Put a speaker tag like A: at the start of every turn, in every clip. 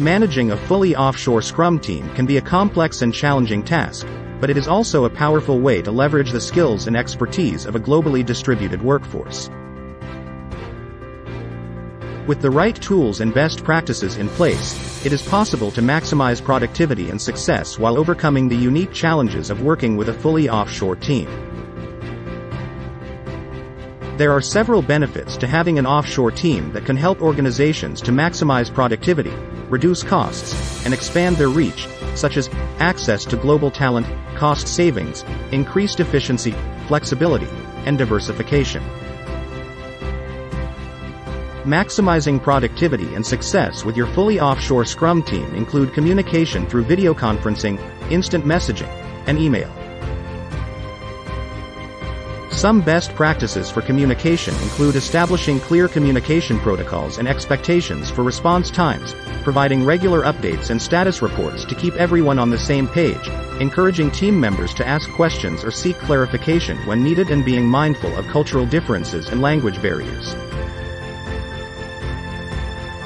A: Managing a fully offshore Scrum team can be a complex and challenging task, but it is also a powerful way to leverage the skills and expertise of a globally distributed workforce. With the right tools and best practices in place, it is possible to maximize productivity and success while overcoming the unique challenges of working with a fully offshore team. There are several benefits to having an offshore team that can help organizations to maximize productivity, reduce costs, and expand their reach, such as access to global talent, cost savings, increased efficiency, flexibility, and diversification. Maximizing productivity and success with your fully offshore Scrum team include communication through video conferencing, instant messaging, and email. Some best practices for communication include establishing clear communication protocols and expectations for response times, providing regular updates and status reports to keep everyone on the same page, encouraging team members to ask questions or seek clarification when needed and being mindful of cultural differences and language barriers.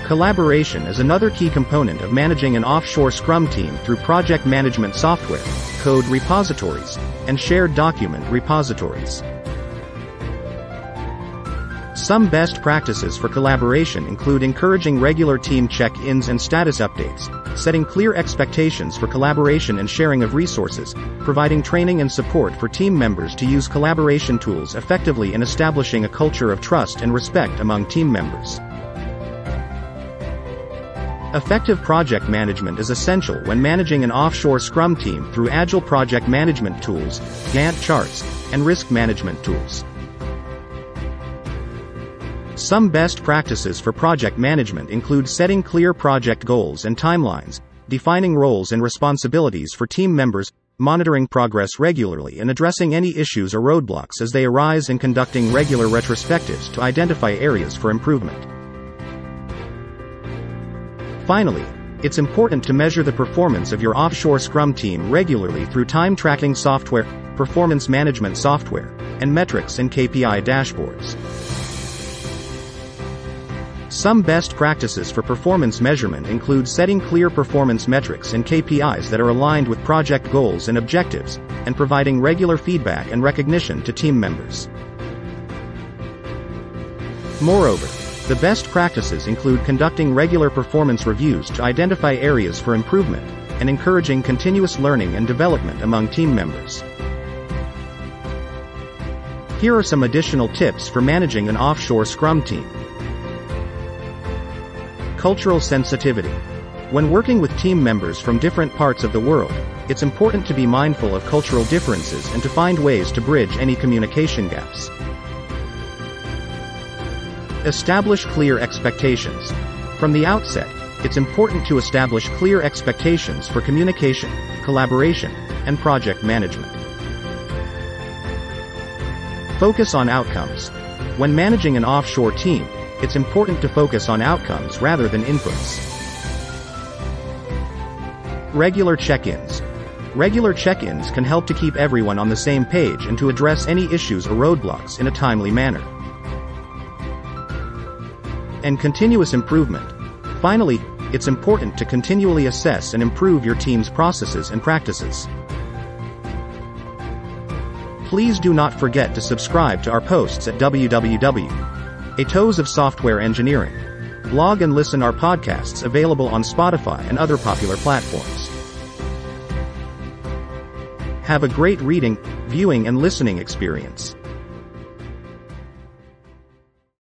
A: Collaboration is another key component of managing an offshore Scrum team through project management software, code repositories, and shared document repositories. Some best practices for collaboration include encouraging regular team check-ins and status updates, setting clear expectations for collaboration and sharing of resources, providing training and support for team members to use collaboration tools effectively and establishing a culture of trust and respect among team members. Effective project management is essential when managing an offshore Scrum team through agile project management tools, Gantt charts, and risk management tools. Some best practices for project management include setting clear project goals and timelines, defining roles and responsibilities for team members, monitoring progress regularly and addressing any issues or roadblocks as they arise and conducting regular retrospectives to identify areas for improvement. Finally, it's important to measure the performance of your offshore Scrum team regularly through time tracking software, performance management software, and metrics and KPI dashboards. Some best practices for performance measurement include setting clear performance metrics and KPIs that are aligned with project goals and objectives, and providing regular feedback and recognition to team members. Moreover, the best practices include conducting regular performance reviews to identify areas for improvement, and encouraging continuous learning and development among team members. Here are some additional tips for managing an offshore Scrum team. Cultural sensitivity. When working with team members from different parts of the world, it's important to be mindful of cultural differences and to find ways to bridge any communication gaps. Establish clear expectations. From the outset, it's important to establish clear expectations for communication, collaboration, and project management. Focus on outcomes. When managing an offshore team, it's important to focus on outcomes rather than inputs. Regular check-ins. Regular check-ins can help to keep everyone on the same page and to address any issues or roadblocks in a timely manner. And continuous improvement. Finally, it's important to continually assess and improve your team's processes and practices. Please do not forget to subscribe to our posts at www Etoes of Software Engineering. Blog and listen our podcasts available on Spotify and other popular platforms. Have a great reading, viewing and listening experience.